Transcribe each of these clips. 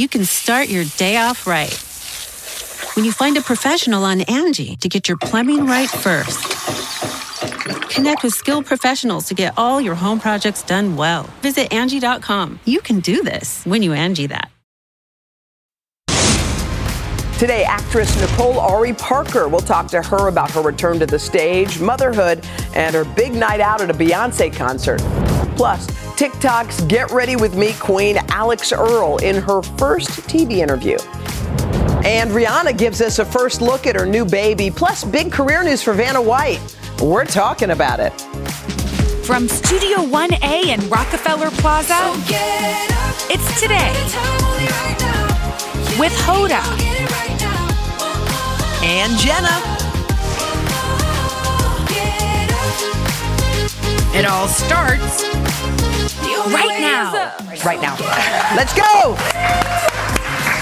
you can start your day off right. When you find a professional on Angie to get your plumbing right first. Connect with skilled professionals to get all your home projects done well. Visit Angie.com. You can do this when you Angie that. Today, actress Nicole Ari Parker will talk to her about her return to the stage, motherhood, and her big night out at a Beyonce concert. Plus, TikTok's Get Ready With Me queen Alix Earle in her first TV interview. And Rihanna gives us a first look at her new baby, plus big career news for Vanna White. We're talking about it. From Studio 1A in Rockefeller Plaza, it's today with Hoda and Jenna. It all starts right now. Right now. Let's go.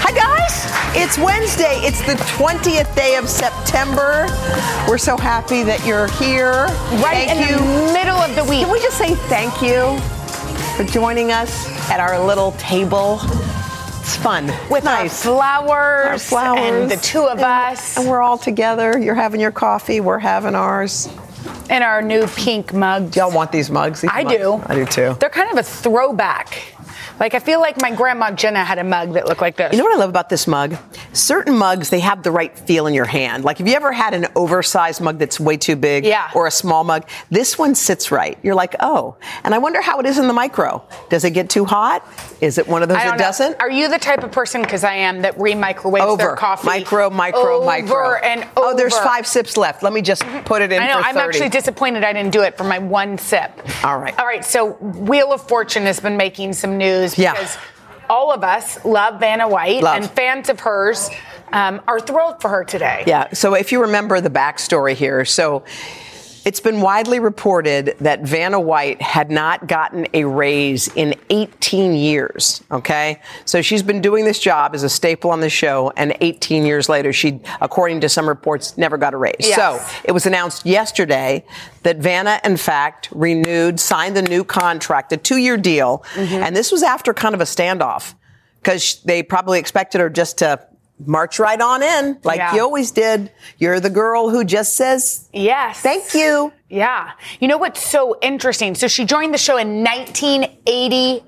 Hi, guys. It's Wednesday. It's the 20th day of September. We're so happy that you're here. Right thank in you. the middle of the week. Can we just say thank you for joining us at our little table? It's fun. With nice. our flowers, Our flowers. and the two of And- us, And we're all together. You're having your coffee. We're having ours. And our new pink mugs. Y'all want these mugs? These I mugs? do. I do too. They're kind of a throwback. Like I feel like my grandma Jenna had a mug that looked like this. You know what I love about this mug? Certain mugs, they have the right feel in your hand. Like, have you ever had an oversized mug that's way too big? Yeah. Or a small mug? This one sits right. You're like, oh. And I wonder how it is in the micro. Does it get too hot? Is it one of those that know. doesn't? Are you the type of person, because I am, that re-microwaves over. their coffee? Micro, micro, over micro. and over. Oh, there's five sips left. Let me just put it in I know. I'm actually disappointed I didn't do it for my one sip. All right. All right. So Wheel of Fortune has been making some news Yeah. because all of us love Vanna White Love. and fans of hers um, are thrilled for her today. Yeah. So if you remember the backstory here, so it's been widely reported that Vanna White had not gotten a raise in 18 years. Okay. So she's been doing this job as a staple on the show, and 18 years later, she, according to some reports, never got a raise. Yes. So it was announced yesterday that Vanna, in fact, renewed, signed the new contract, a two year deal. Mm-hmm. And this was after kind of a standoff because they probably expected her just to march right on in like Yeah. you always did. You're the girl who just says, Yes. thank you. Yeah. You know what's so interesting? So she joined the show in 1982.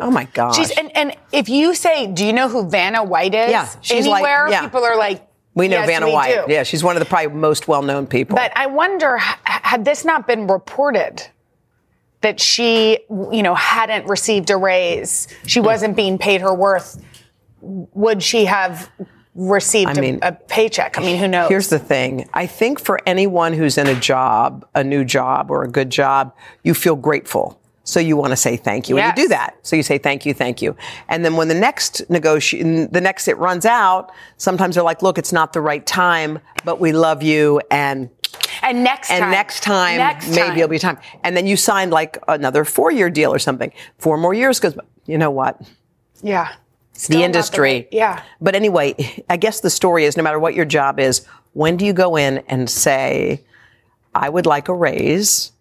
Oh my gosh. She's and, and if you say, do you know who Vanna White is? Yeah, she's like- anywhere, yeah. people are like, We know "Yes, Vanna we White. do." Yeah, she's one of the probably most well known people. But I wonder, had this not been reported, that she, you know, hadn't received a raise, she wasn't being paid her worth, would she have received I mean, a, a paycheck? I mean, who knows? Here's the thing. I think for anyone who's in a job, a new job or a good job, you feel grateful. So you want to say thank you. And you do that. So you say thank you, thank you. And then when the next negotiation, the next it runs out, sometimes they're like, look, it's not the right time, but we love you and and next and time, next time, next maybe time. it'll be time. And then you signed like another four year deal or something. Four more years because you know what? yeah. Still the industry. right- yeah. But anyway, I guess the story is no matter what your job is, when do you go in and say, I would like a raise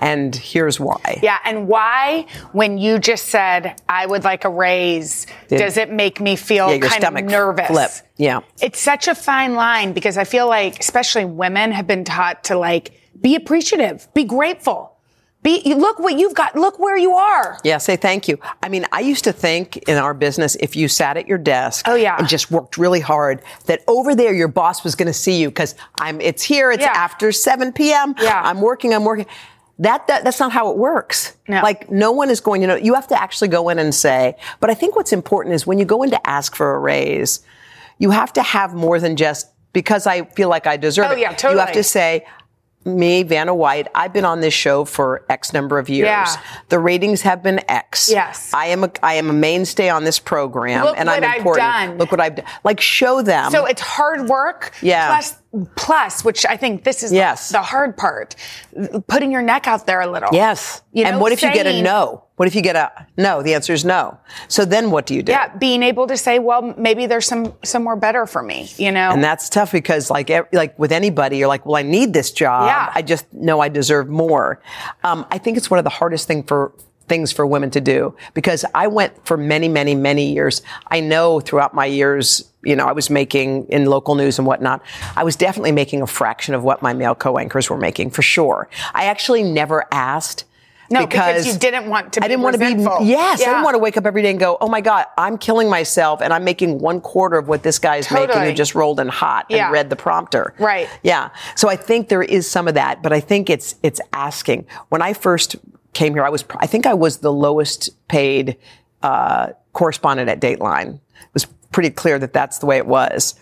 and here's why? Yeah, and why, when you just said, I would like a raise, Did- does it make me feel Yeah, your kind stomach of nervous? flip. Yeah. It's such a fine line because I feel like, especially women, have been taught to like be appreciative, be grateful. Be, look what you've got, look where you are. Yeah, say thank you. I mean, I used to think in our business, if you sat at your desk Oh, yeah. and just worked really hard, that over there your boss was going to see you because I'm. It's here. It's Yeah. after 7 p.m. Yeah. I'm working. I'm working. That, that that's not how it works. No. Like no one is going to know. You have to actually go in and say. But I think what's important is when you go in to ask for a raise, you have to have more than just because I feel like I deserve Oh, it. yeah, You have to say, me, Vanna White, I've been on this show for X number of years. Yeah. The ratings have been X. Yes. I am a I am a mainstay on this program Look and I'm important. I've done. Look what I've done. Like show them. So it's hard work. Yeah. Plus, plus, which I think this is Yes. the hard part, putting your neck out there a little. yes. You and what if you get a no? What if you get a no? The answer is no. So then what do you do? Yeah, being able to say, well, maybe there's some somewhere better for me, you know. And that's tough because like like with anybody, you're like, well, I need this job. Yeah. I just know I deserve more. Um, I think it's one of the hardest thing for things for women to do because I went for many, many, many years. I know throughout my years, you know, I was making in local news and whatnot. I was definitely making a fraction of what my male co-anchors were making for sure. I actually never asked. No, because, you didn't want to. Be I didn't want resentful. to be. Yes, I didn't want to wake up every day and go, "Oh my God, I'm killing myself, and I'm making one quarter of what this guy's making Totally. who just rolled in hot Yeah. and read the prompter." Right. Yeah. So I think there is some of that, but I think it's it's asking. When I first came here, I was I think I was the lowest paid uh, correspondent at Dateline. It was pretty clear that that's the way it was,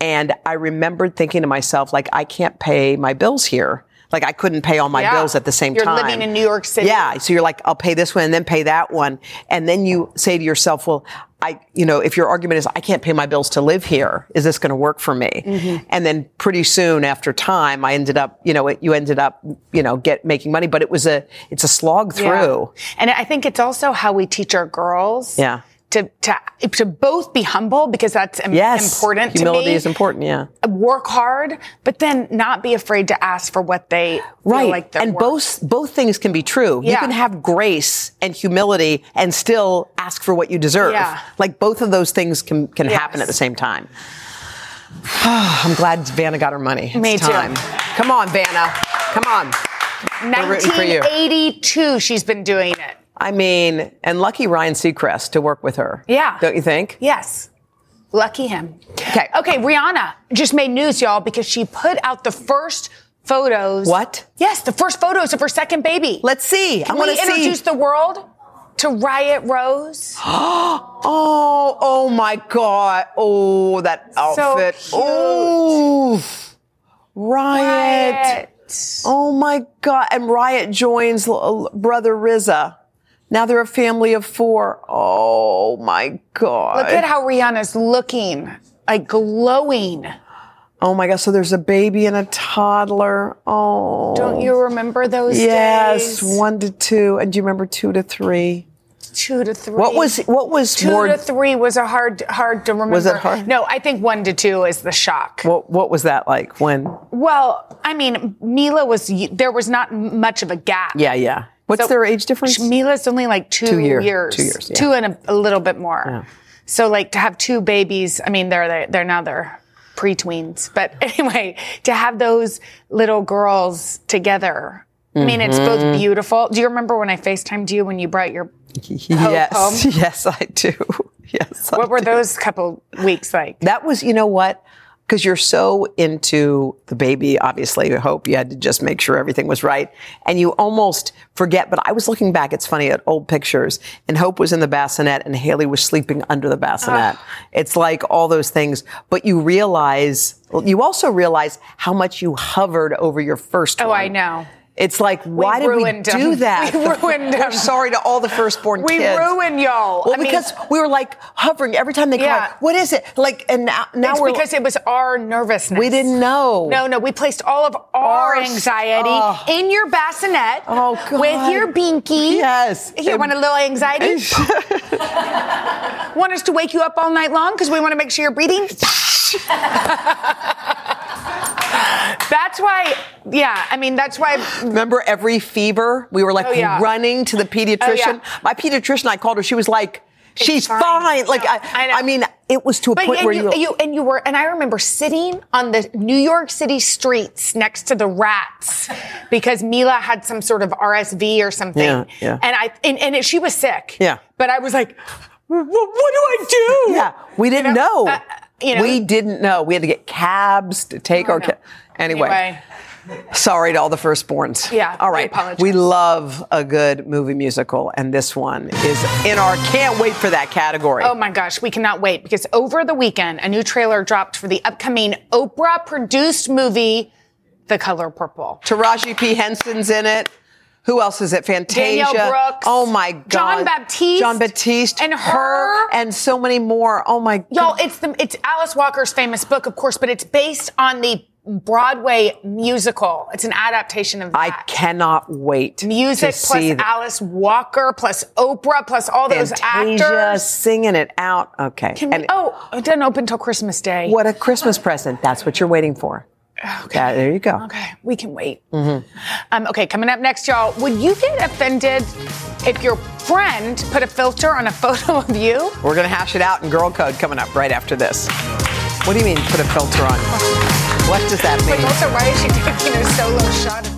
and I remembered thinking to myself, like, I can't pay my bills here. Like I couldn't pay all my Yeah. bills at the same time. You're living in New York City. Yeah. So you're like, I'll pay this one and then pay that one. And then you say to yourself, well, I, you know, if your argument is, I can't pay my bills to live here, is this going to work for me? Mm-hmm. And then pretty soon after time, I ended up, you know, it, you ended up, you know, get making money, but it was a, it's a slog Yeah. through. And I think it's also how we teach our girls. Yeah. To, to, to both be humble because that's im- Yes. important Humility to me. is important. Yeah. Work hard, but then not be afraid to ask for what they Right. like and worth. both both things can be true. Yeah. You can have grace and humility and still ask for what you deserve. Yeah. Like both of those things can can Yes. happen at the same time. I'm glad Vanna got her money. It's Me too. Come on, Vanna. Come on. We're rooting for you. 1982, she's been doing it. I mean, and lucky Ryan Seacrest to work with her. Yeah. Don't you think? Yes. Lucky him. Okay. Okay, Rihanna just made news, y'all, because she put out the first photos. What? Yes, the first photos of her second baby. Let's see. I Can want we to see. introduce the world to Riot Rose? Oh, oh my God. Oh, that outfit. cute. Oh, Riot. Riot. Oh my God. And Riot joins brother RZA. Now they're a family of four. Oh my God. Look at how Rihanna's looking, like glowing. oh my God. So there's a baby and a toddler. Oh. Don't you remember those Yes, days? one to two. And do you remember two to three? two to three. What was what was two more? to three was a hard hard to remember. Was it hard? No, I think one to two is the shock. What what was that like when? Well, I mean, Mila was there was not much of a gap. Yeah, yeah. What's So- their age difference? Mila's only like two, Two year- years, two years, yeah. two and a, a little bit more. So like to have two babies, I mean, they're they're, they're now they're pre-tweens, but anyway, to have those little girls together. I mean, it's both Mm-hmm. beautiful. Do you remember when I FaceTimed you when you brought your? yes, home? yes, I do. Yes. I What were do. those couple weeks like? That was, you know what? Because you're so into the baby, obviously, I hope you had to just make sure everything was right. And you almost forget. But I was looking back, it's funny, at old pictures, and Hope was in the bassinet and Haley was sleeping under the bassinet. Ah. It's like all those things. But you realize, you also realize how much you hovered over your first Oh, one. I know. It's like, why did we do them. that? We ruined We're them. sorry to all the firstborn We kids. We ruined y'all. Well, I mean- because we were like hovering every time they Yeah. cried. What is it? Like, and now, now It's we're because it was our nervousness. we didn't know. No, no, we placed all of our Our- anxiety oh. in your bassinet Oh, God. with your binky. Yes. Here, want a little anxiety? want us to wake you up all night long because we want to make sure you're breathing? that's why, yeah, I mean, that's why. Remember every fever? We were like Oh, yeah. running to the pediatrician. yeah. My pediatrician, I called her. She was like, "She's fine." fine." Like, I, I. I mean, it was to a But point and where you, you, you and you were and I remember sitting on the New York City streets next to the rats because Mila had some sort of RSV or something. Yeah, yeah. And I and, and it, she was sick. Yeah. But I was like, what, do I do? yeah, we didn't know, know. uh, you know. we didn't know. We had to get cabs to take our. know. Ca- anyway. Sorry to all the firstborns. Yeah, All we We love a good movie musical, and this one is in our can't wait for that category. Oh my gosh, we cannot wait because over the weekend, a new trailer dropped for the upcoming Oprah produced movie, The Color Purple. Taraji P. Henson's in it. Who else is it? Fantasia. Danielle Brooks. Oh my God. Jon Batiste. Jon Batiste. And her. And so many more. Oh my Y'all, it's the it's Alice Walker's famous book, of course, but it's based on the Broadway musical. It's an adaptation of that. I cannot wait. Music to plus Alice Walker plus Oprah plus all those Fantasia actors. singing it out. Okay. Can we- And oh, it doesn't open until Christmas Day. what a Christmas present. That's what you're waiting for. Okay. there you go. Okay, we can wait. Mm-hmm. Um, okay, coming up next, y'all. Would you get offended if your friend put a filter on a photo of you? We're going to hash it out in girl code coming up right after this. What do you mean put a filter on? What does that mean? But also, why is she taking a solo shot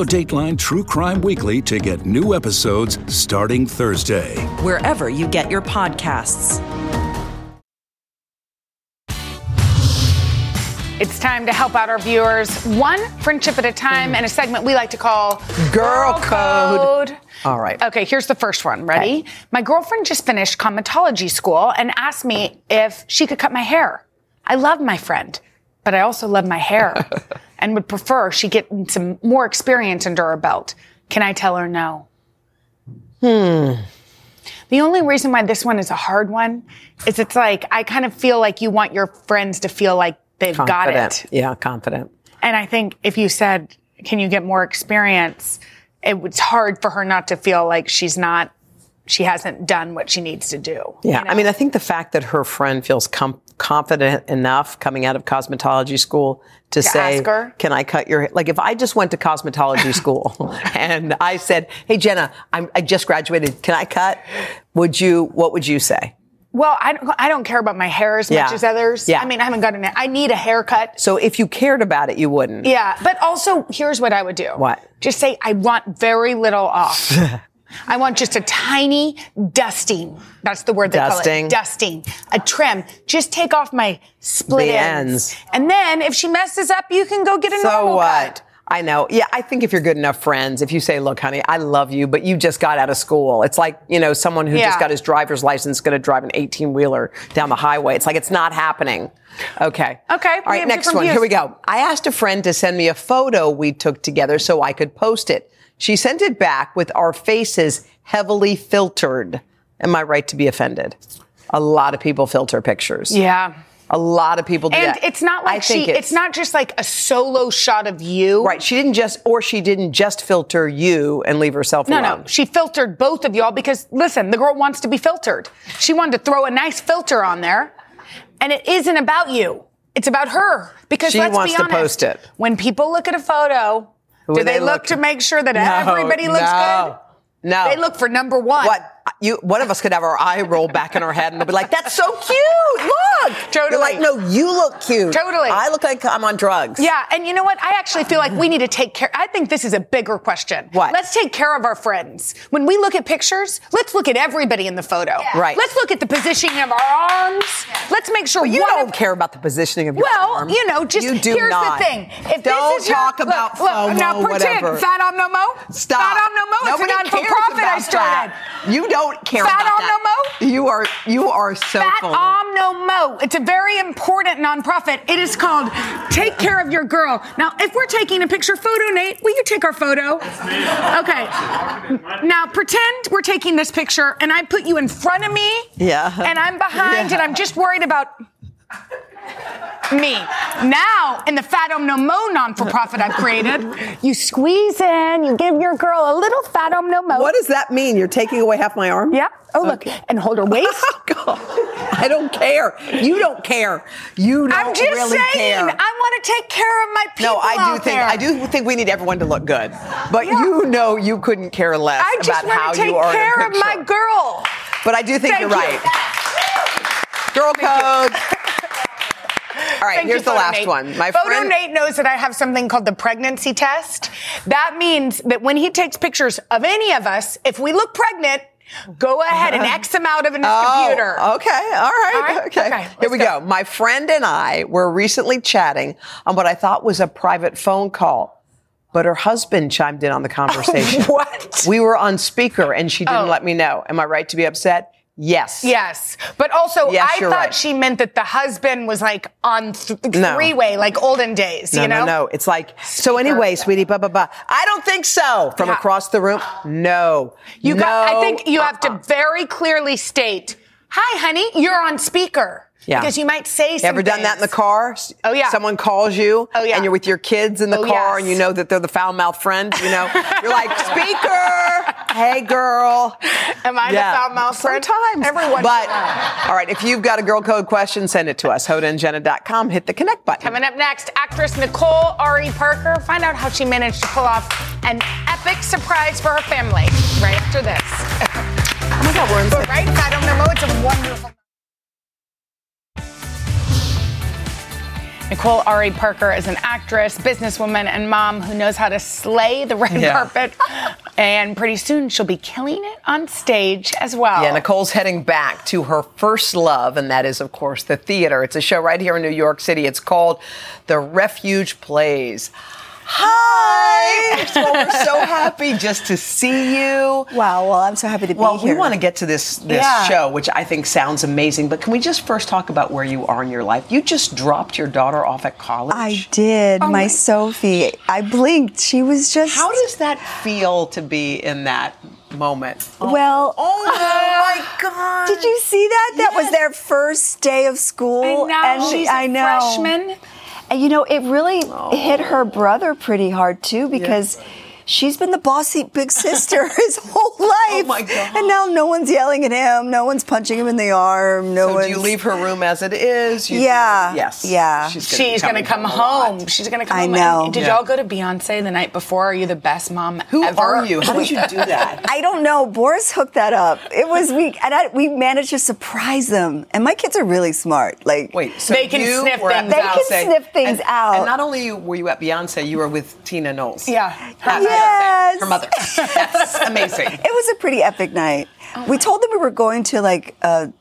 was- Dateline True Crime Weekly to get new episodes starting Thursday. wherever you get your podcasts. It's time to help out our viewers one friendship at a time and a segment we like to call Girl Code. All right. Okay, here's the first one. Ready? Okay. My girlfriend just finished cosmetology school and asked me if she could cut my hair. I love my friend, but I also love my hair and would prefer she get some more experience under her belt. Can I tell her no? Hmm. The only reason why this one is a hard one is it's like I kind of feel like you want your friends to feel like they've got it. Yeah, confident. And I think if you said, can you get more experience? It was hard for her not to feel like she's not, she hasn't done what she needs to do. Yeah, you know? I mean, I think the fact that her friend feels com- confident enough coming out of cosmetology school to, say, ask her? "Can I cut your hair?" Like, if I just went to cosmetology school and I said, "Hey, Jenna, I'm, I just graduated. Can I cut?" Would you? What would you say? Well, I don't, I don't care about my hair as Yeah. much as others. Yeah. I mean, I haven't gotten it. I need a haircut. So, if you cared about it, you wouldn't. Yeah. But also, here's what I would do. What? Just say, I want very little off. I want just a tiny dusting. That's the word they Dusting. call it. Dusting. A trim. Just take off my split The ends. ends. And then if she messes up, you can go get a So normal what? cut. I know. Yeah, I think if you're good enough friends, if you say, look, honey, I love you, but you just got out of school. It's like, you know, someone who Yeah. just got his driver's license going to drive an 18 wheeler down the highway. It's like, it's not happening. Okay. Okay, All right, next one. Here we go. I asked a friend to send me a photo we took together so I could post it. She sent it back with our faces heavily filtered. Am I right to be offended? A lot of people filter pictures. Yeah. A lot of people do And that. it's not like she, think it's, not just like a solo shot of you. Right. She didn't just, or she didn't just filter you and leave herself No, alone. no. She filtered both of y'all because listen, the girl wants to be filtered. She wanted to throw a nice filter on there. And it isn't about you. It's about her. Because She let's wants be to honest, post it. When people look at a photo, do they, they look looking- to make sure that No, everybody looks no, No. They look for number one. What? You, one of us could have our eye roll back in our head and they'll be like, that's so cute. Look. Totally. You're like, no, you look cute. Totally. I look like I'm on drugs. Yeah, and you know what? I actually feel like we need to take care. I think this is a bigger question. What? Let's take care of our friends. When we look at pictures, let's look at everybody in the photo. Right. Let's look at the positioning of our arms. Let's make sure But you don't of- care about the positioning of your arms. Well, arm. you know, just you do here's not. the thing. If don't this is talk look, about look, FOMO, now pretend whatever. Fat Om No Mo. Stop. Fat Om No Mo. It's a non-for-profit I started. that. You don't care Fat about that. No Mo? You are you are so Fat full. Om No Mo. It's a very important nonprofit. It is called Take Care of Your Girl. Now, if we're taking a picture photo, Nate, will you take our photo? Okay. Now, pretend we're taking this picture and I put you in front of me. Yeah. And I'm behind Yeah. and I'm just worried about me. Now, in the Fat Om No Mo non for profit I've created, you squeeze in, you give your girl a little Fat Om No Mo. What does that mean? You're taking away half my arm? Yeah. Oh, look. And hold her waist. Oh, God, I don't care. You don't care. You don't care. I'm just really saying, care. I want to take care of my people. no, I do think there. I do think we need everyone to look good. But Yeah. you know you couldn't care less I just about how want to take you are care of my girl. But I do think Thank you're you. right. Girl code. right, Thank here's the last Nate. one. My Photo friend- Nate knows that I have something called the pregnancy test. That means that when he takes pictures of any of us, if we look pregnant, go ahead and X them out of his oh, computer. Oh, okay. All right. All right, Okay. okay, Here we go. go. My friend and I were recently chatting on what I thought was a private phone call, but her husband chimed in on the conversation. What? We were on speaker and she didn't Oh. let me know. Am I right to be upset? Yes. Yes, but also Yes, I thought right. she meant that the husband was like on th- No. three-way, like olden days. No, you know? no, no. It's like, so anyway, sweetie, blah, blah, blah. I don't think so. From Yeah. across the room. No. You no. got, I think you have to Uh-uh. very clearly state, "Hi, honey, you're on speaker." Yeah. Because you might say something. ever done that in the car? Oh, yeah. Someone calls you. Oh, yeah. And you're with your kids in the Oh, car yes. and you know that they're the foul mouthed friend, you know? you're like, speaker, hey girl. Am I the foul mouth? Sometimes. Everyone. But, all right, if you've got a girl code question, send it to us. HodaandJenna.com. Hit the connect button. Coming up next, actress Nicole Ari Parker. Find out how she managed to pull off an epic surprise for her family. Right after this. Oh my God, we're in right inside of Memo, it's a wonderful. Nicole Ari Parker is an actress, businesswoman, and mom who knows how to slay the red Yeah. carpet. And pretty soon she'll be killing it on stage as well. Yeah, Nicole's heading back to her first love, and that is, of course, the theater. It's a show right here in New York City. It's called The Refuge Plays. Hi! So we're so happy just to see you. Wow, well, I'm so happy to be Well, here. Well, we want to get to this this Yeah. show, which I think sounds amazing. But can we just first talk about where you are in your life? You just dropped your daughter off at college. I did, Oh my, my- Sophie. I blinked. She was just. How does that feel to be in that moment? Oh. Well, oh my God! Did you see that? That was their first day of school. I know. And She's a I know. freshman. And you know, it really hit her brother pretty hard too because she's been the bossy big sister his whole oh life. my God. And now no one's yelling at him. No one's punching him in the arm. No So one's. do you leave her room as it is? You- Yeah. Yes. Yeah. She's She's going to come a lot. home. She's going to come I home. know. And did Yeah. y'all go to Beyonce the night before? Are you the best mom Who ever? are you? How did you do that? I don't know. Boris hooked that up. It was we and I, we managed to surprise them. And my kids are really smart. Like Wait, so They can you sniff were at things They out. can Beyonce, sniff things and, out. And not only were you at Beyonce, you were with Tina Knowles. Yeah. At Yes. Her mother. That's amazing. It was a pretty epic night. Oh we told them we were going to like a,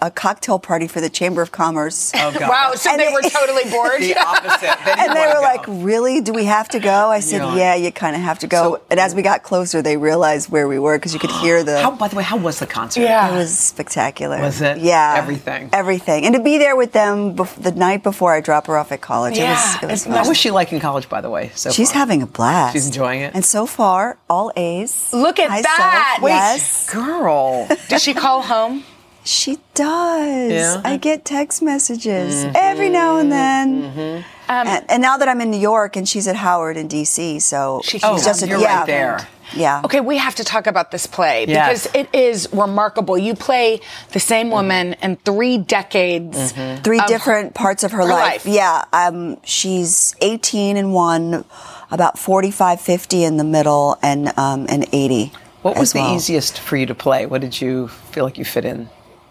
a cocktail party for the Chamber of Commerce. Oh God. Wow, so And they they- were totally bored. The opposite. They And they were go. like, "Really? Do we have to go?" I said, Yeah. "Yeah, you kind of have to go." So- and as we got closer, they realized where we were because you could hear the. How, by the way, how was the concert? Yeah. It was spectacular. Was it? Yeah. Everything. Everything. And to be there with them bef- the night before I drop her off at college, Yeah, it was, it was it's fun. Was she like in college, by the way? So She's far? having a blast. She's enjoying it? And so far, all A's. Look at Hi, that. Soph. Wait. Yes. girl. Did she call home? She does. Yeah? Mm-hmm. I get text messages every now and then. Um, and, and now that I'm in New York and she's at Howard in D.C., so She she's can just a, You're yeah, right there. Yeah. Okay, we have to talk about this play Yes. because it is remarkable. You play the same woman in three decades. Three of different parts of her, her life. life. Yeah. Um, she's 18 in one, about 45, 50 in the middle, and um, and 80. What was as the well. easiest for you to play? What did you feel like you fit in?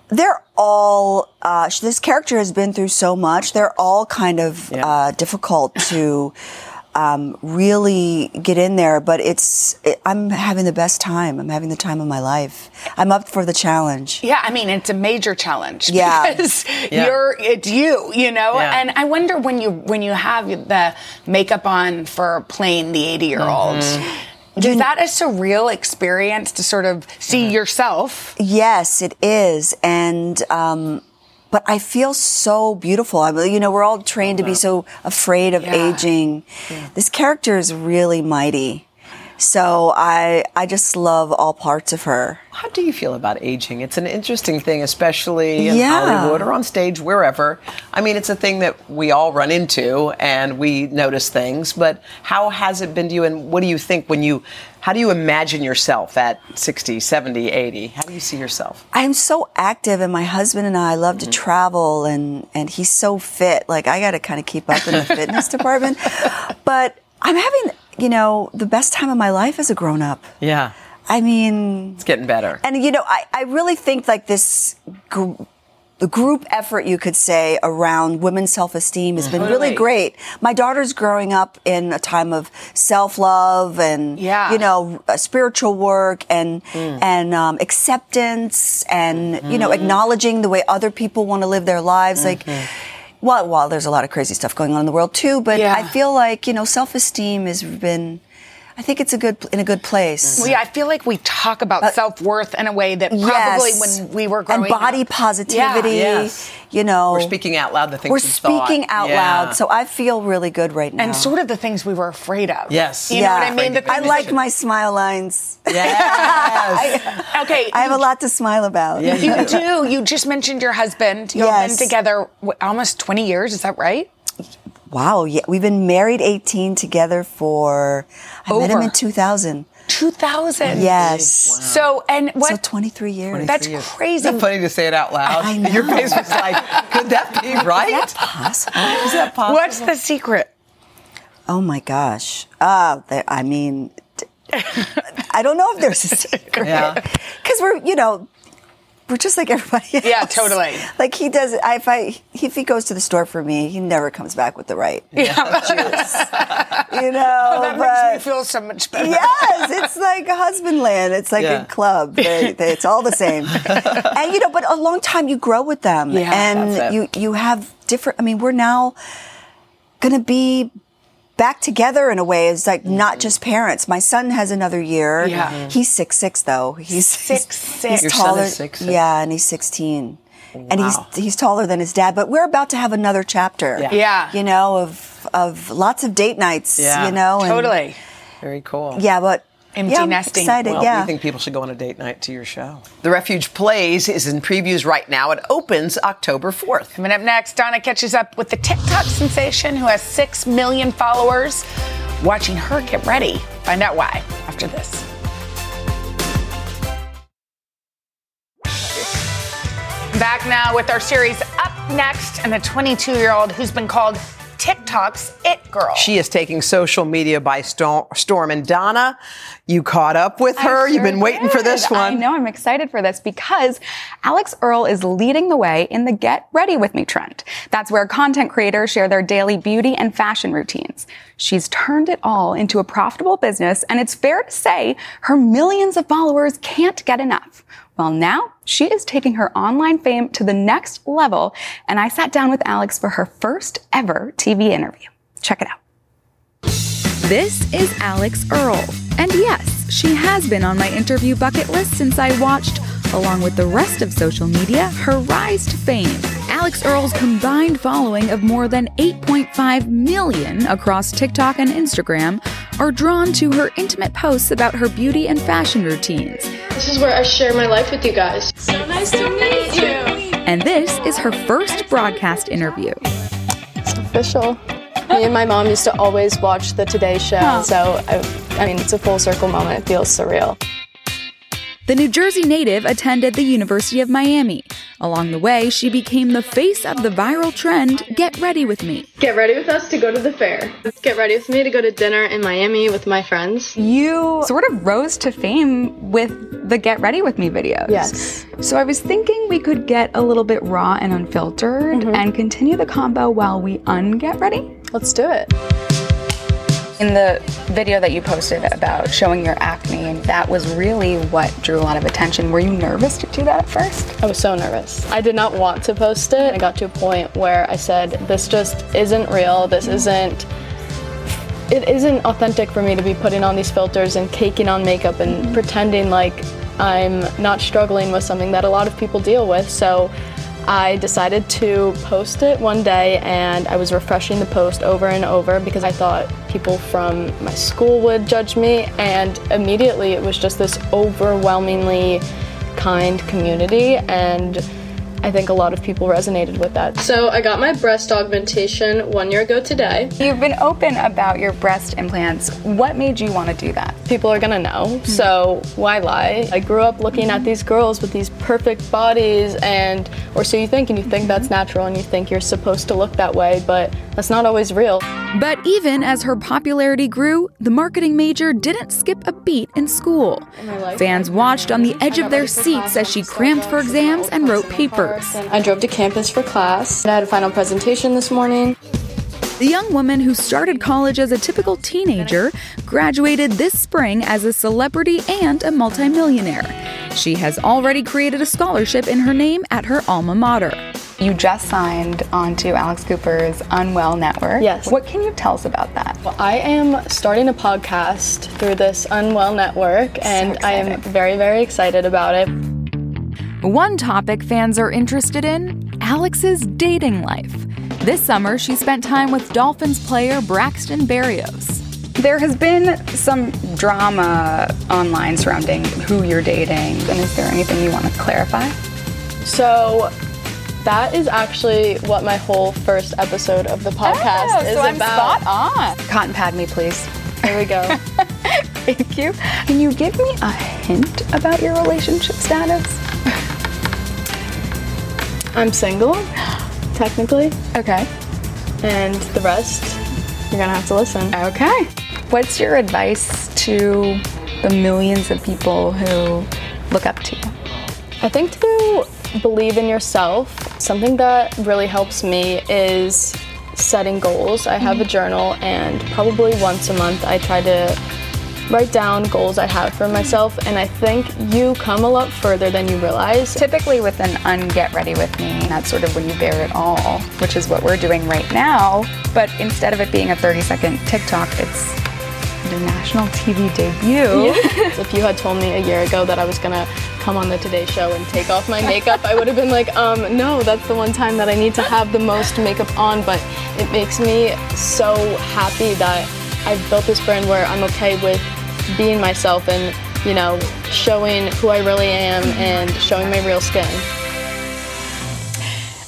They're all. Uh, this character has been through so much. They're all kind of Yeah. uh, difficult to um, really get in there. But it's. It, I'm having the best time. I'm having the time of my life. I'm up for the challenge. Yeah, I mean it's a major challenge Yeah. because Yeah. you're it's you, you know. Yeah. And I wonder when you when you have the makeup on for playing the 80 year old. Mm-hmm. Is that a surreal experience to sort of see Mm-hmm. yourself? Yes, it is, and. Um, but I feel so beautiful. I mean, you know, we're all trained to be so afraid of Yeah. aging. This character is really mighty. So I, I just love all parts of her. How do you feel about aging? It's an interesting thing, especially in Yeah. Hollywood or on stage, wherever. I mean, it's a thing that we all run into and we notice things, but how has it been to you and what do you think when you, how do you imagine yourself at 60, 70, 80? How do you see yourself? I'm so active, and my husband and I love Mm-hmm. to travel, and and he's so fit. Like I got to kind of keep up in the fitness department. But I'm having, you know, the best time of my life as a grown up. Yeah. I mean, It's getting better. and you know, I, I really think like this gr- the group effort, you could say, around women's self-esteem has been really great. My daughter's growing up in a time of self-love and, Yeah. you know, uh, spiritual work and, and, um, acceptance and, you know, acknowledging the way other people want to live their lives. Like, well, while there's a lot of crazy stuff going on in the world too, but Yeah. I feel like, you know, self-esteem has been, I think it's a good, in a good place. Well, yeah, I feel like we talk about self worth in a way that probably Yes. when we were growing up. and body up. positivity. Yeah. Yes. You know, We're speaking out loud the things we're we thought. speaking out Yeah. loud. So I feel really good right now. And sort of the things we were afraid of. Yes. You know what I mean? The I like my smile lines. Yes. Okay. I have a lot to smile about. Yeah, You do. You just mentioned your husband. You've Yes. been together almost 20 years. Is that right? Wow. Yeah, we've been married 18 together for. I met him in 2000. 2000. Yes. So, and what? So 23 years. that's Years. crazy. Isn't that funny to say it out loud? I know. Your face was like, could that be right? Is that possible? Is that possible? What's the secret? Oh my gosh. Uh, I mean, I don't know if there's a secret. Yeah. Because we're, you know, we're just like everybody else. Yeah, totally. Like he does, I- if I, if he goes to the store for me, he never comes back with the right yeah. Oh, juice. You know, That but makes me feel so much better. yes, it's like a husband land. It's like Yeah. a club. They, they, it's all the same. and you know, but a long time you grow with them, Yeah, and that's it. you you have different. I mean, we're now going to be back together in a way. is like not just parents. My son has another year. Yeah. Mhm. he's six six though. He's Six, six. He's Your son taller. is six, six? Yeah, and he's sixteen. And he's he's taller than his dad, but we're about to have another chapter. Yeah. Yeah. you know of of lots of date nights. Yeah. you know, and- Totally. Very cool. yeah, but Empty yeah, I'm nesting. Excited, Well, yeah. we think people should go on a date night to your show. The Refuge Plays is in previews right now. It opens October 4th. Coming up next, Donna catches up with the TikTok sensation who has 6 million followers. Watching her get ready. Find out why after this. Back now with our series Up Next and the 22 year old who's been called TikTok's It Girl. She is taking social media by storm. storm. And Donna, you caught up with her. You've been waiting for this one. I know I'm excited for this because Alix Earle is leading the way in the Get Ready With Me trend. That's where content creators share their daily beauty and fashion routines. She's turned it all into a profitable business, and it's fair to say her millions of followers can't get enough. Well, now she is taking her online fame to the next level, and I sat down with Alix for her first ever TV interview. Check it out. This is Alix Earle. And yes, she has been on my interview bucket list since I watched, along with the rest of social media, her rise to fame. Alix Earle's combined following of more than 8.5 million across TikTok and Instagram are drawn to her intimate posts about her beauty and fashion routines. This is where I share my life with you guys. So nice to meet you. And this is her first broadcast interview. It's official. Me and my mom used to always watch the Today Show, so I, I mean, it's a full circle moment. It feels surreal. The New Jersey native attended the University of Miami. Along the way, she became the face of the viral trend Get Ready With Me. Get ready with us to go to the fair. Get ready with me to go to dinner in Miami with my friends. You sort of rose to fame with the Get Ready With Me videos. Yes. So I was thinking we could get a little bit raw and unfiltered mm-hmm. and continue the combo while we unget ready. Let's do it. In the video that you posted about showing your acne, that was really what drew a lot of attention. Were you nervous to do that at first? I was so nervous. I did not want to post it. I got to a point where I said, this just isn't real. This isn't. It isn't authentic for me to be putting on these filters and caking on makeup and pretending like I'm not struggling with something that a lot of people deal with. So I decided to post it one day and I was refreshing the post over and over because I thought people from my school would judge me. And immediately it was just this overwhelmingly kind community. And I think a lot of people resonated with that. So I got my breast augmentation one year ago today. You've been open about your breast implants. What made you want to do that? People are gonna know, hmm. so why lie? I grew up looking at these girls with these perfect bodies, and or so you think, and you think that's mm-hmm. natural, and you think you're supposed to look that way, but that's not always real. But even as her popularity grew, the marketing major didn't skip a beat in school. Fans watched on the edge of their seats as she crammed for exams and wrote papers. Scoopers. I drove to campus for class. I had a final presentation this morning. The young woman who started college as a typical teenager graduated this spring as a celebrity and a multimillionaire. She has already created a scholarship in her name at her alma mater. You just signed onto Alex Cooper's Unwell Network. Yes. What can you tell us about that? Well, I am starting a podcast through this Unwell Network, and I am very, very excited about it. One topic fans are interested in Alix's dating life. This summer, she spent time with Dolphins player Braxton Berrios. There has been some drama online surrounding who you're dating. And is there anything you want to clarify? So, that is actually what my whole first episode of the podcast Oh, is so I'm about. spot on. Cotton pad me, please. Here we go. Thank you. Can you give me a hint about your relationship status? I'm single, technically. Okay. And the rest, you're gonna have to listen. Okay. What's your advice to the millions of people who look up to you? I think to believe in yourself, something that really helps me is setting goals. I have a mm-hmm. journal, and probably once a month, I try to write down goals I have for myself, and I think you come a lot further than you realize. Typically, with an unget ready with me, that's sort of when you bear it all, which is what we're doing right now. But instead of it being a 30 second TikTok, it's the national TV debut. if you had told me a year ago that I was gonna come on the Today Show and take off my makeup, I would have been like, um, no, that's the one time that I need to have the most makeup on. But it makes me so happy that I've built this brand where I'm okay with being myself and, you know, showing who I really am and showing my real skin.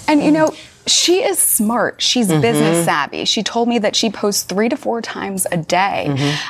And you know, she is smart. She's business savvy. She told me that she posts three to four times a day.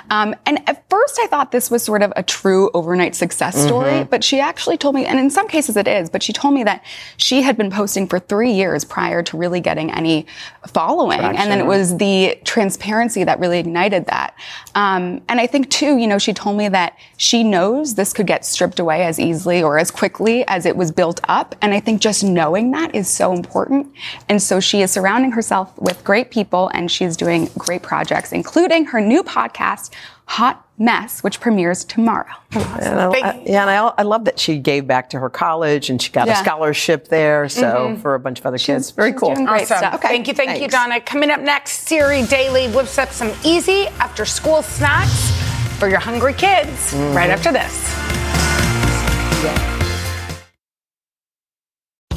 Um, and at first, I thought this was sort of a true overnight success story, but she actually told me, and in some cases it is, but she told me that she had been posting for three years prior to really getting any following. And then it was the transparency that really ignited that. Um, and I think too, you know, she told me that she knows this could get stripped away as easily or as quickly as it was built up. And I think just knowing that is so important. And so she is surrounding herself with great people and she's doing great projects, including her new podcast, Hot Mess, which premieres tomorrow. And I, I- yeah, and I, I love that she gave back to her college and she got Yeah. a scholarship there. So mm-hmm. for a bunch of other kids, very cool. Awesome. Okay. Thank you, thank you, Donna. Coming up next, Siri Daly whips up some easy after school snacks for your hungry kids right mm-hmm. after this.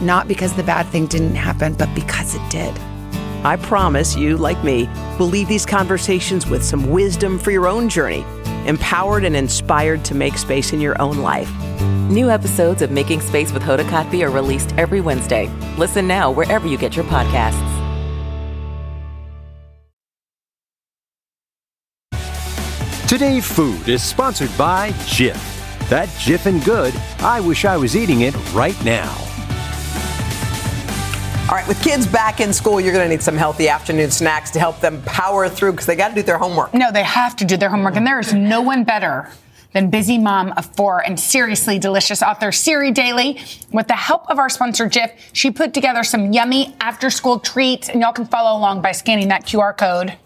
not because the bad thing didn't happen, but because it did. I promise you, like me, will leave these conversations with some wisdom for your own journey, empowered and inspired to make space in your own life. New episodes of Making Space with Hoda Kotb are released every Wednesday. Listen now wherever you get your podcasts. Today Food is sponsored by Jif. That Jif and good, I wish I was eating it right now. All right, with kids back in school, you're going to need some healthy afternoon snacks to help them power through because they got to do their homework. No, they have to do their homework, and there is no one better than busy mom of four and seriously delicious author Siri Daly. With the help of our sponsor Jif, she put together some yummy after school treats, and y'all can follow along by scanning that QR code.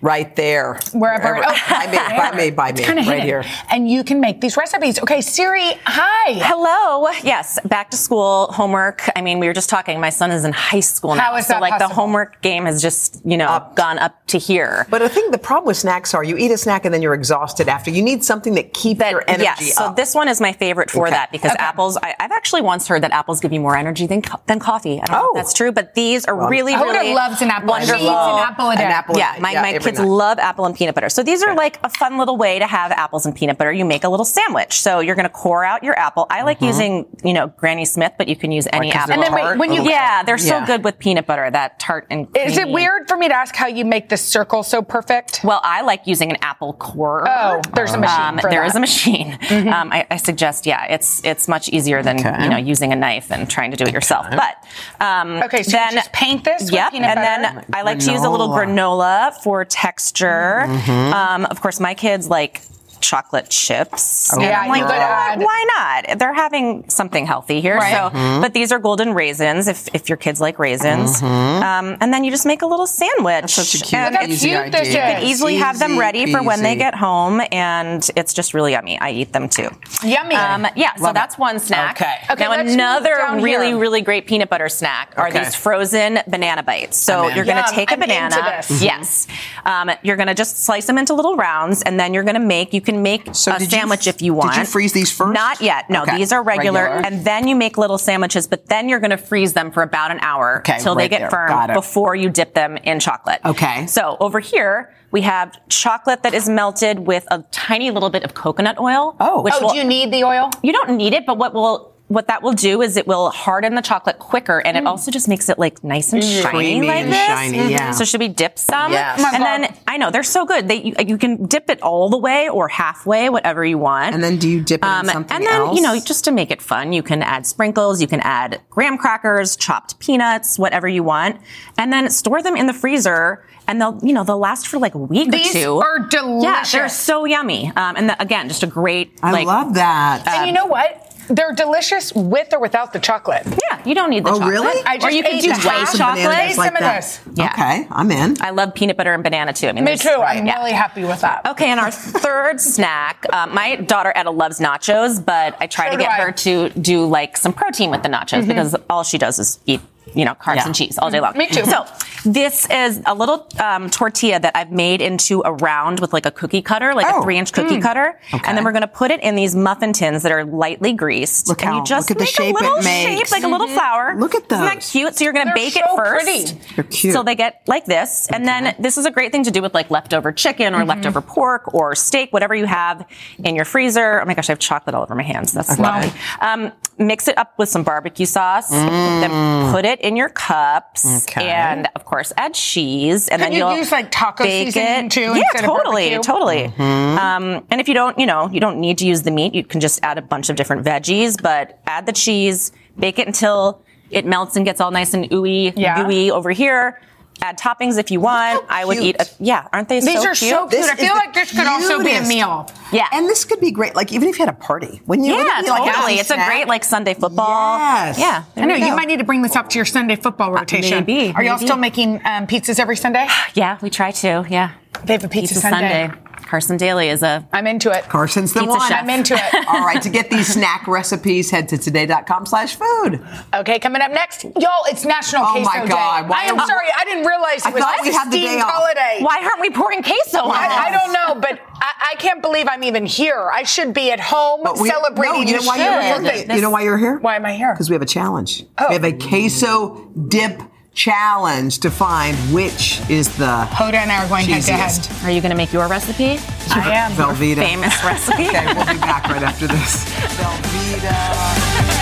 Right there. Wherever. Wherever- oh, by me, by me, by me, Kind of right here. And you can make these recipes. Okay, Siri, hi. Hello. Yes, back to school homework. I mean, we were just talking. My son is in high school now, How is so that like the homework game has just you know gone up to here. But I think the problem with snacks are you eat a snack and then you're exhausted after. You need something that keeps your energy yes, so this one is my favorite for Okay. that because apples. I, I've actually once heard that apples give you more energy than than coffee. I don't know if oh. that's true, but these are Well, really Hoda really loves an apple. She Wonderful. eats an apple a day. An apple a yeah, day. my, Yeah, my every kids love apple and peanut butter. So these are like a fun little way to have apples and peanut butter. You make a little sandwich. So you're going to core out your apple. I like Mhm. using you know Granny Smith, but you can use any Like, apple. And then tart? when you- yeah, they're so good with peanut butter. That tart and Is it weird for me to ask how you make this circle so perfect? Well, I like using an apple core. Oh, there's a machine Um, for there is a machine. Um, I, I suggest, yeah, it's it's much easier than Okay. you know using a knife and trying to do it yourself. But um, Okay, so then just paint this with Yep, and butter? then I like to use a little granola for texture. Mhm. Um, of course, my kids like chocolate chips. Oh, Yeah, I'm like, you know why not? They're having something healthy here. Right. So, Mhm. but these are golden raisins if, if your kids like raisins. Mhm. Um, and then you just make a little sandwich. That's such a cute, And Look how easy cute idea. you could easily have them Easy ready for when they get home, and it's just really yummy. I eat them too. Yummy. Um, yeah, so that's it. one snack. Okay. Okay, now another really, here. really great peanut butter snack are Okay. these frozen banana bites. So I'm you're going to take a I'm into banana. this. Yes. Um, you're going to just slice them into little rounds, and then you're going to make. You can make So a did you- sandwich if you want. Did you freeze these first? Not yet. No, Okay. these are regular, Regular. and then you make little sandwiches. But then you're going to freeze them for about an hour Okay, till they get there. firm before you dip them in chocolate. Okay. So over here we have chocolate that is melted with a tiny little bit of coconut oil. Oh. which oh, will, do you need the oil? you don't need it, but what will what that will do is it will harden the chocolate quicker, and it also just makes it like nice and shiny Creamy like and this. shiny, yeah. So should we dip some? Yes. And God. then I know they're so good. They you, you can dip it all the way or halfway, whatever you want. And then do you dip it in something Um, and then else? you know just to make it fun, you can add sprinkles, you can add graham crackers, chopped peanuts, whatever you want, and then store them in the freezer. And they'll, you know, they'll last for like a week These or two. are Yeah, delicious. they're so yummy. Um, and the, again, just a great. I like, love that. and you know what? They're delicious with or without the chocolate. Yeah, you don't need the Oh, chocolate. really? I or you can do that. white chocolate. bananas like some of that. this. Yeah. Okay, I'm in. I love peanut butter and banana too. I mean, Me there's- too. I'm yeah. really happy with that. Okay, and our third snack, um, my daughter Etta loves nachos, but I try So to get Mm-hmm. her to do like some protein with the nachos because all she does is eat, you know, carbs Yeah. and cheese all day long. Me too. So this is a little um, tortilla that I've made into a round with like a cookie cutter, like Oh. a three-inch cookie Mm. cutter, Okay. and then we're going to put it in these muffin tins that are lightly greased. Look and how- you just look at the make shape a it little shape, like a little flower. Look at Isn't that cute? So you're going to bake so it first. pretty. They're cute. So they get like this. And then this is a great thing to do with like leftover chicken or leftover pork or steak, whatever you have in your freezer. Oh my gosh, I have chocolate all over my hands. That's lovely. Um, mix it up with some barbecue sauce. Then put it in your cups. Okay. And of course, add cheese. And Could then you will use, like, taco bake seasoning, it. too, Yeah, instead of totally, totally. Mm-hmm. Um, and if you don't, you know, you don't need to use the meat. You can just add a bunch of different veggies, but add the cheese, bake it until it melts and gets all nice and ooey, Yeah. gooey over here. Add toppings if you want. I would eat a, yeah, aren't they These so are cute? so cute. I feel like this could also be a meal. Yeah. And this could be great, like even if you had a party. Wouldn't you? yeah, wouldn't it like an totally. easy It's a snack? great like Sunday football. Yes. Yeah. I know there you might need to bring this up to your Sunday football rotation. maybe, Are y'all still making um, pizzas every Sunday? Yeah, we try to. Yeah. They have a pizza, Sunday. Carson Daly is a I'm into it. Carson's the Pizza one. chef. I'm into it. All right, to get these snack recipes, head to today.com slash food. Okay, coming up next, y'all, it's National Oh Queso my Day. God, why I am we- sorry, I didn't realize I it was thought we had the day steamed off. holiday. Why aren't we pouring queso on I, I don't know, but I, I can't believe I'm even here. I should be at home we- celebrating no, you know the why you're here? You know why you're here? Why am I here? Because we have a challenge. Oh. We have a queso dip challenge to find which is the Hoda and I are going head to head. Are you going to make your recipe? I am. Velveeta. Famous recipe? Okay, we'll be back right after this. Velveeta.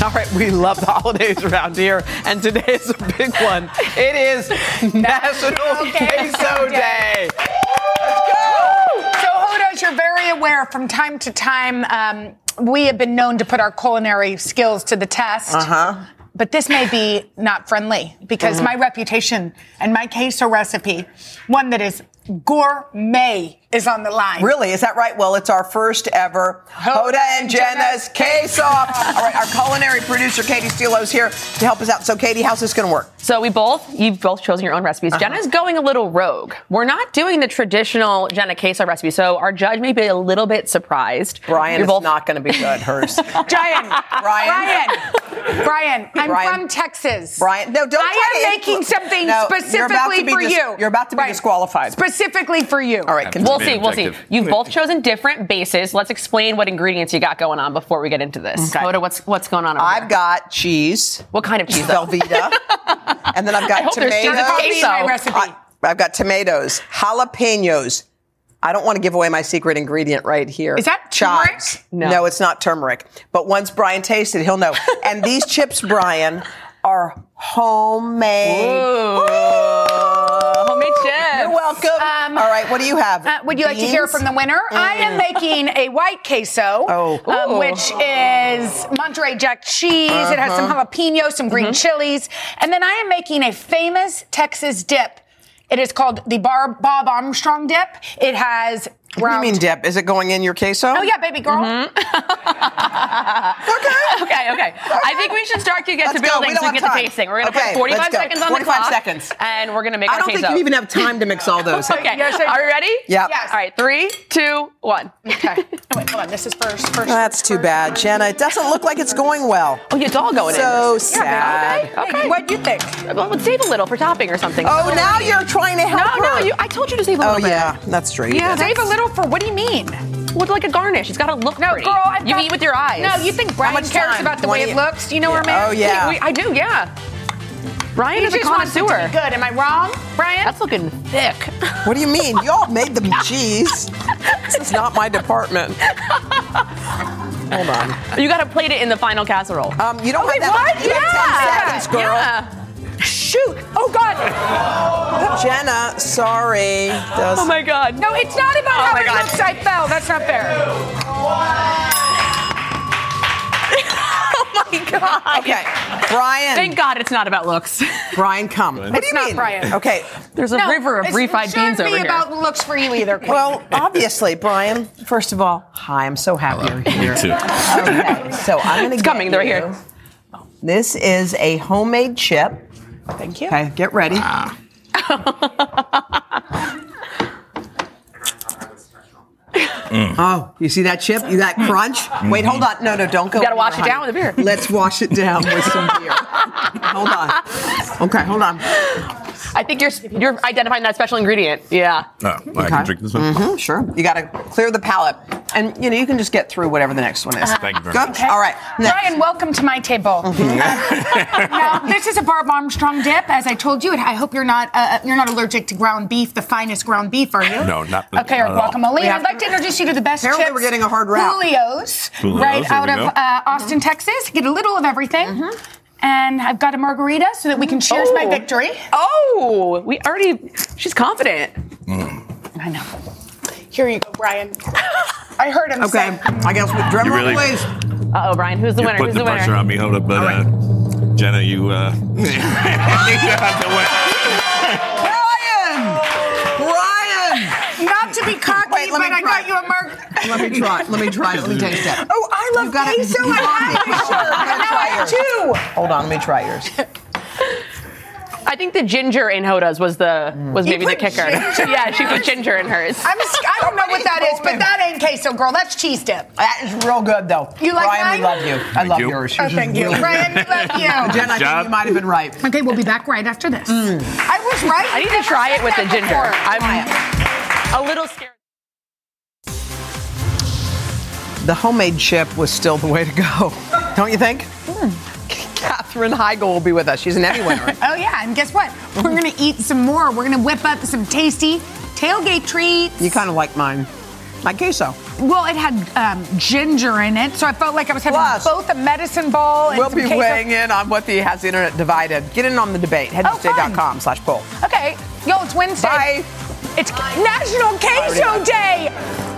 All right, we love the holidays around here, and today is a big one. It is National Queso Day. Let's go! So, Hoda, you're very aware, from time to time, um, we have been known to put our culinary skills to the test. Uh huh. But this may be not friendly because Mhm. my reputation and my queso recipe, one that is gourmet is on the line. Really? Is that right? Well, it's our first ever Hoda and Jenna's Queso Off. All right, our culinary producer, Katie Stilo, is here to help us out. So, Katie, how's this going to work? So we both, you've both chosen your own recipes. Uh-huh. Jenna's going a little rogue. We're not doing the traditional Jenna queso recipe, so our judge may be a little bit surprised. Brian You're is both not going to be good. Hers. Brian, Brian. Brian, Brian, I'm Brian. from Texas. Brian, no, don't I try am to making influ- something No, you're about to specifically for dis- you. You're about to be Right. disqualified. Specifically for you. All right, We'll see. We'll see. You've both chosen different bases. Let's explain what ingredients you got going on before we get into this. Okay. Hoda, what's what's going on? Over I've got cheese. What kind of cheese? Velveeta. and then I've I got hope there's cheese tomatoes. in. My recipe. I, I've got tomatoes, jalapenos. I don't want to give away my secret ingredient right here. Is that chives? turmeric? No. it's not turmeric. But once Brian tastes it, he'll know. and these chips, Brian, are homemade. Homemade chips. You're welcome. Um, All right, what do you have? Uh, would you like to hear from the winner? I am making a white queso, Oh. um, which is Monterey Jack cheese. It has some Uh-huh. jalapeno, some green Mm-hmm. chilies, and then I am making a famous Texas dip. It is called the Bar- Bob Armstrong dip. It has What do you mean dip? Is it going in your queso? Oh yeah, baby girl. Mm-hmm. okay, okay. I think we should start to get Let's to go. building We so don't we get have the time. tasting. We're gonna Okay, put 45 go. seconds on the clock. 45 clock. seconds. And we're gonna make I our don't queso. think you even have time to mix all those. Okay. Yes, I- Are you ready? Yep. Yes. All right. Three, two, one. Okay. Oh, wait, hold on. This is first. First. That's too bad, Jenna. It doesn't look like it's going well. Oh, it's all going so in. So sad. Okay. Okay. What do you think? Well, let's save a little for topping or something. Oh, now you're trying to help No, no. her. I told you to save a Oh little bit. yeah, that's true. Yeah. Save a little for what do you mean? With like a garnish. It's got to look No, pretty. girl. I've you got- eat with your eyes. No, you think Brian cares time? about the way it looks? Do you know where I'm at? Oh yeah. Wait, I do. Yeah. Brian He is a just wants it to connoisseur. be good. Am I wrong, Brian? That's looking thick. What do you mean? Y'all made the cheese. this is not my department. Hold on. You got to plate it in the final casserole. Um, you don't wait, have that. what? You have Yeah. 10 seconds, girl. Yeah. Shoot! Oh God! Jenna, sorry. Does- Oh my God. No, it's not about Oh how my it God. looks. I fell. That's not fair. Oh my God. Okay, Brian. Thank God it's not about looks. Brian, come. What do It's you not mean? Brian. Okay. There's a No, river of it's- refried it beans shouldn't over be here. about looks for you either. Queen. Well, obviously, Brian. First of all, hi. I'm so happy you're here. Me too. Okay, so I'm going to. It's coming. They're here. This is a homemade chip. Thank you. Okay, get ready. Mm. Oh, you see that chip? You that crunch? Mm-hmm. Wait, hold on. No, no, don't go. You gotta wash it down with a beer. Let's wash it down with some beer. hold on. Okay, hold on. I think you're you're identifying that special ingredient. Yeah. Oh, I can drink this one. hmm sure. You got to clear the palate, and you know you can just get through whatever the next one is. Thank you very Good. much. All right. Next. Brian, welcome to my table. now, this is a Bob Armstrong dip. As I told you, I hope you're not uh, you're not allergic to ground beef, the finest ground beef, are you? No, not the- Okay, not or at all. guacamole. We have I'd like to introduce you to the best Apparently chips. we're getting a hard route. Julio's, Julio's, right there out we of go. uh, Austin, Texas. Get a little of everything. And I've got a margarita so that we can cheers my Oh. victory. Oh, we already. She's confident. I know. Here you go, Brian. I heard him Okay. say. I guess with drum You roll, really- please. Uh oh, Brian. Who's the You're winner? putting Who's the the pressure on me, hold up, but uh, Jenna, you uh, you have to win. Brian. Brian. Not to be cocky, Wait, let but me I try. got you a marg. Let me try. Let me try. Let me taste it. Oh, I love You've got it. queso. I have it. Sure, I'm gonna Now try I have yours. two. Hold on. Let me try yours. I think the ginger in Hoda's was the was maybe the kicker. yeah, she put ginger in hers. I'm, s- I don't know what that is, but that ain't queso, girl. That's cheese dip. That is real good, though. You like Brian, we love you. I love you. yours. Oh, thank you. really Brian, we love you. Jen, I think you might have been right. Okay, we'll be back right after this. I was right. I need to try it with the ginger. I'm a little scared. The homemade chip was still the way to go. Don't you think? Katherine Heigl will be with us. She's an Emmy winner. Oh yeah, and guess what? We're gonna eat some more. We're gonna whip up some tasty tailgate treats. you kind of like mine. Like queso. Well, it had um, ginger in it, so I felt like I was having Plus, both a medicine ball and We'll be queso. weighing in on what the has the internet divided. Get in on the debate. Head to Oh, fun. stay.com slash poll. Okay, yo, it's Wednesday. Bye. It's National Queso Day.